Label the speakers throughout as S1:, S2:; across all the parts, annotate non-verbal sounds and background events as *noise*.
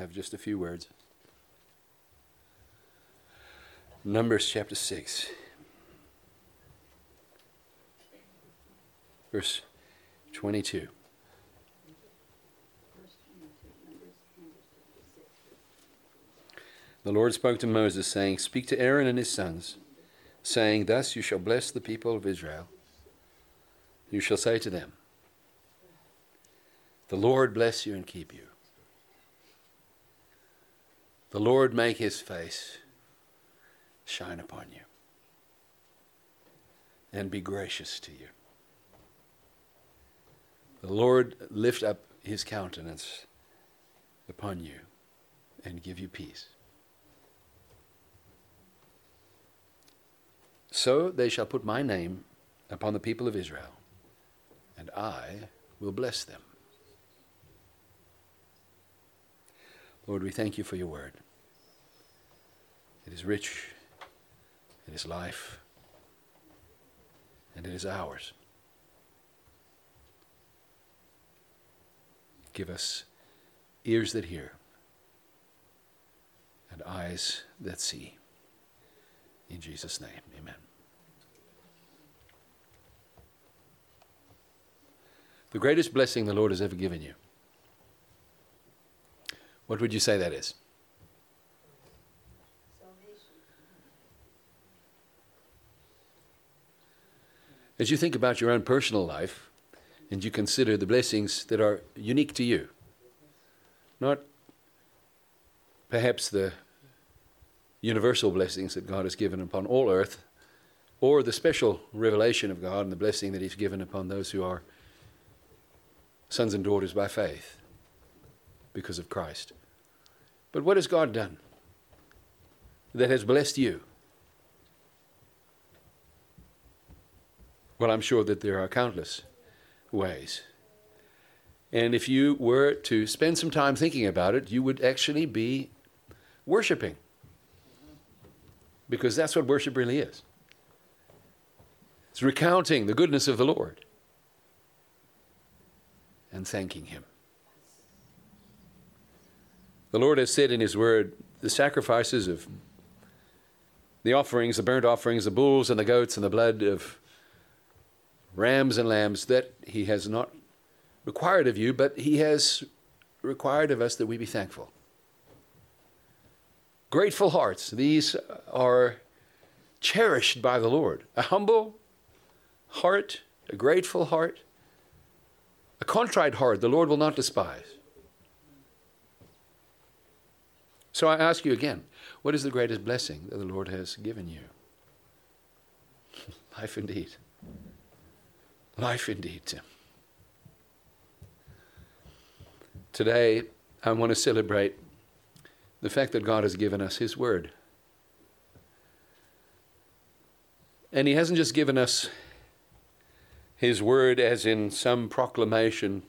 S1: have just a few words. Numbers chapter 6, verse 22. The Lord spoke to Moses, saying, Speak to Aaron and his sons, saying, Thus you shall bless the people of Israel. You shall say to them, The Lord bless you and keep you. The Lord make his face shine upon you and be gracious to you. The Lord lift up his countenance upon you and give you peace. So they shall put my name upon the people of Israel, and I will bless them. Lord, we thank you for your word. It is rich, it is life, and it is ours. Give us ears that hear and eyes that see. In Jesus' name, amen. The greatest blessing the Lord has ever given you. What would you say that is? As you think about your own personal life and you consider the blessings that are unique to you, not perhaps the universal blessings that God has given upon all earth, or the special revelation of God and the blessing that He's given upon those who are sons and daughters by faith because of Christ. But what has God done that has blessed you? Well, I'm sure that there are countless ways. And if you were to spend some time thinking about it, you would actually be worshiping because that's what worship really is. It's recounting the goodness of the Lord and thanking Him. The Lord has said in His Word the sacrifices of the offerings, the burnt offerings, the bulls and the goats, and the blood of rams and lambs that He has not required of you, but He has required of us that we be thankful. Grateful hearts, these are cherished by the Lord. A humble heart, a grateful heart, a contrite heart, the Lord will not despise. So I ask you again what is the greatest blessing that the Lord has given you? *laughs* Life indeed. Life indeed, Tim. Today, I want to celebrate the fact that God has given us His Word. And He hasn't just given us His Word as in some proclamation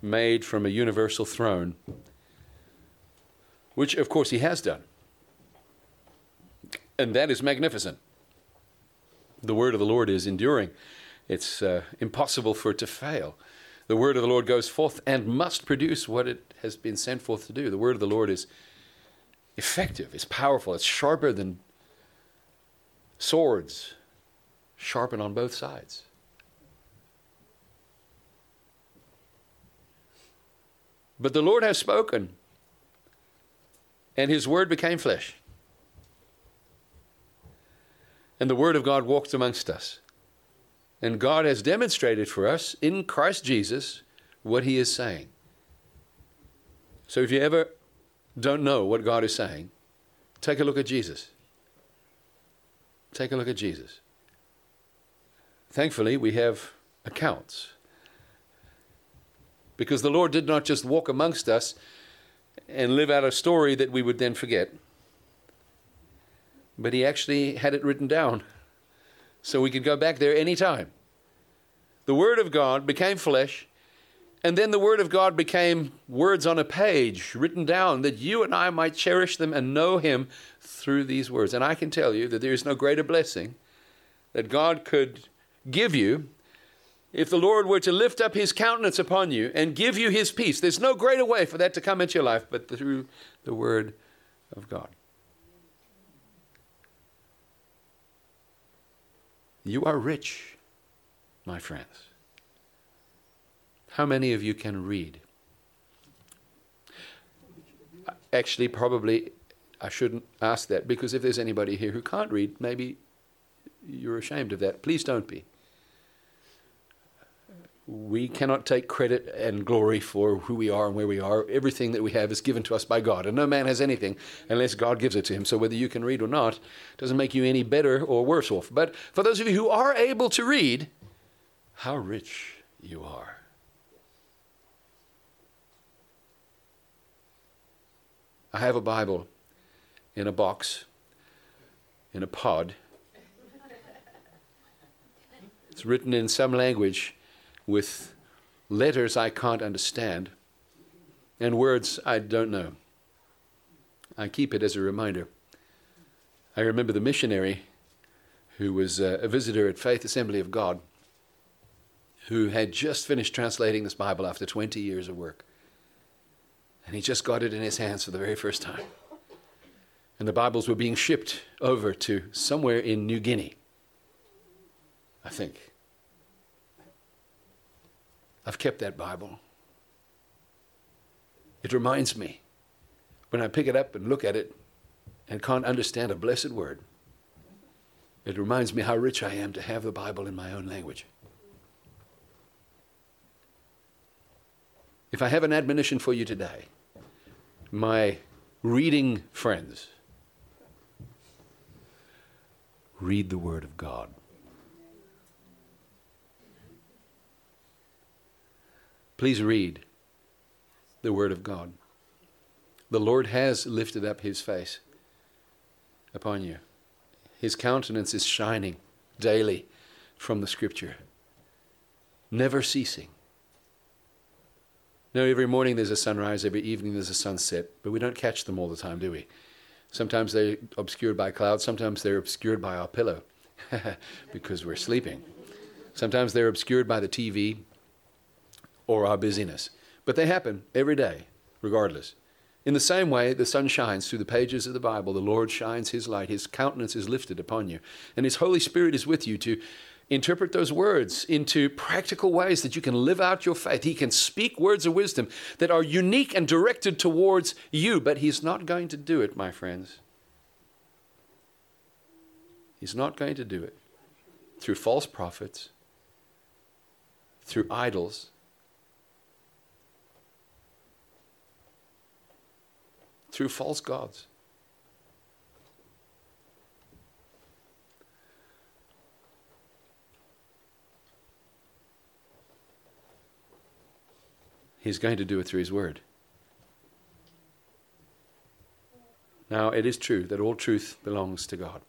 S1: made from a universal throne, which of course He has done. And that is magnificent. The Word of the Lord is enduring, it's uh, impossible for it to fail. The Word of the Lord goes forth and must produce what it has been sent forth to do. The Word of the Lord is effective, it's powerful, it's sharper than swords, sharpened on both sides. But the Lord has spoken, and His Word became flesh. And the Word of God walked amongst us. And God has demonstrated for us in Christ Jesus what He is saying. So if you ever don't know what God is saying, take a look at Jesus. Take a look at Jesus. Thankfully, we have accounts. Because the Lord did not just walk amongst us and live out a story that we would then forget, but He actually had it written down so we could go back there anytime. The Word of God became flesh and then the Word of God became words on a page written down that you and I might cherish them and know Him through these words. And I can tell you that there is no greater blessing that God could give you if the Lord were to lift up his countenance upon you and give you his peace, there's no greater way for that to come into your life but through the word of God. You are rich, my friends. How many of you can read? Actually, probably I shouldn't ask that because if there's anybody here who can't read, maybe you're ashamed of that. Please don't be. We cannot take credit and glory for who we are and where we are. Everything that we have is given to us by God, and no man has anything unless God gives it to him. So whether you can read or not doesn't make you any better or worse off. But for those of you who are able to read, how rich you are. I have a Bible in a box, in a pod. It's written in some language with letters I can't understand and words I don't know. I keep it as a reminder. I remember the missionary who was uh, a visitor at Faith Assembly of God who had just finished translating this Bible after 20 years of work. And he just got it in his hands for the very first time. And the Bibles were being shipped over to somewhere in New Guinea, I think. I've kept that Bible. It reminds me when I pick it up and look at it and can't understand a blessed word. It reminds me how rich I am to have the Bible in my own language. If I have an admonition for you today, my reading friends, read the Word of God. Please read the Word of God. The Lord has lifted up His face upon you, His countenance is shining daily from the Scripture, never ceasing. Now, every morning there's a sunrise, every evening there's a sunset, but we don't catch them all the time, do we? Sometimes they're obscured by clouds, sometimes they're obscured by our pillow *laughs* because we're sleeping. Sometimes they're obscured by the TV, or our busyness. But they happen every day, regardless. In the same way, the sun shines through the pages of the Bible. The Lord shines His light. His countenance is lifted upon you. And His Holy Spirit is with you to interpret those words into practical ways that you can live out your faith. He can speak words of wisdom that are unique and directed towards you, but He's not going to do it, my friends. He's not going to do it through false prophets, through idols, through false gods. He's going to do it through His Word. Now, it is true that all truth belongs to God.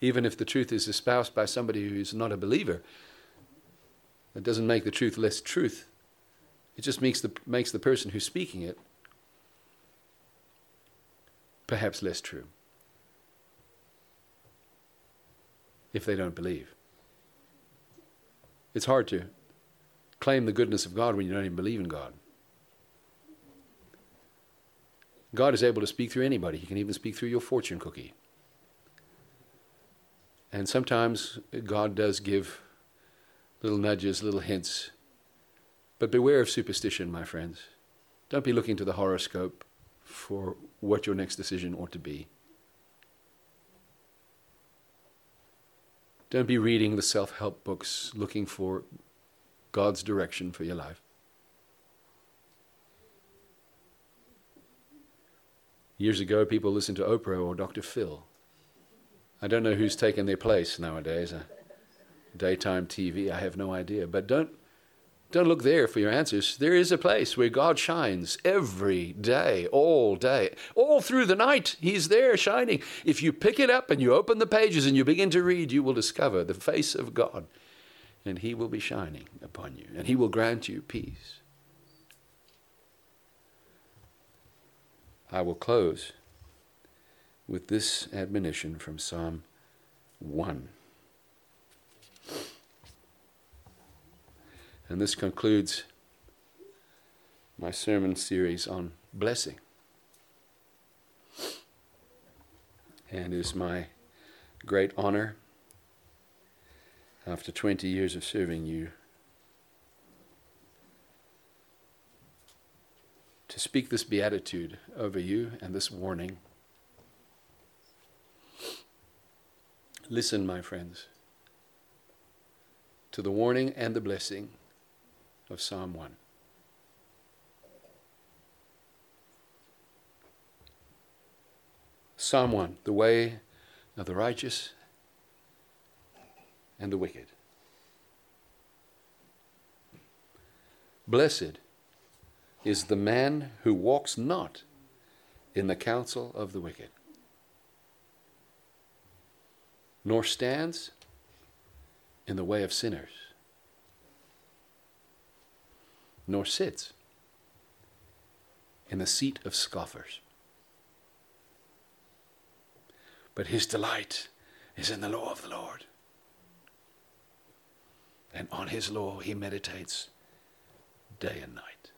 S1: Even if the truth is espoused by somebody who is not a believer, that doesn't make the truth less truth. It just makes the, makes the person who's speaking it perhaps less true if they don't believe. It's hard to claim the goodness of God when you don't even believe in God. God is able to speak through anybody. He can even speak through your fortune cookie. And sometimes God does give little nudges, little hints but beware of superstition, my friends. Don't be looking to the horoscope for what your next decision ought to be. Don't be reading the self help books looking for God's direction for your life. Years ago, people listened to Oprah or Dr. Phil. I don't know who's taken their place nowadays. Daytime TV, I have no idea. But don't don't look there for your answers. There is a place where God shines every day, all day, all through the night. He's there shining. If you pick it up and you open the pages and you begin to read, you will discover the face of God. And He will be shining upon you, and He will grant you peace. I will close with this admonition from Psalm 1. And this concludes my sermon series on blessing. And it is my great honor after 20 years of serving you to speak this beatitude over you and this warning. Listen, my friends, to the warning and the blessing of Psalm 1. Psalm 1 The way of the righteous and the wicked. Blessed is the man who walks not in the counsel of the wicked, nor stands in the way of sinners, nor sits in the seat of scoffers. But his delight is in the law of the Lord. And on his law he meditates day and night.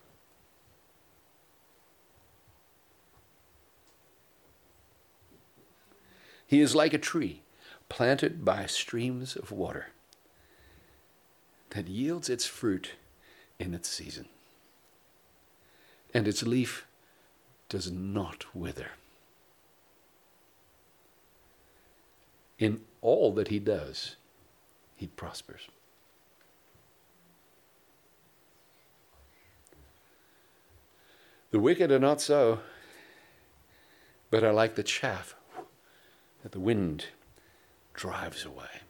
S1: He is like a tree planted by streams of water that yields its fruit in its season, and its leaf does not wither. In all that he does, he prospers. The wicked are not so, but are like the chaff that the wind drives away.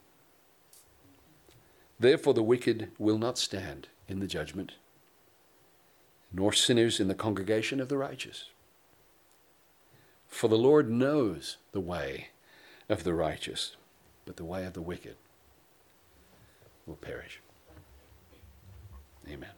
S1: Therefore, the wicked will not stand in the judgment, nor sinners in the congregation of the righteous. For the Lord knows the way of the righteous, but the way of the wicked will perish. Amen.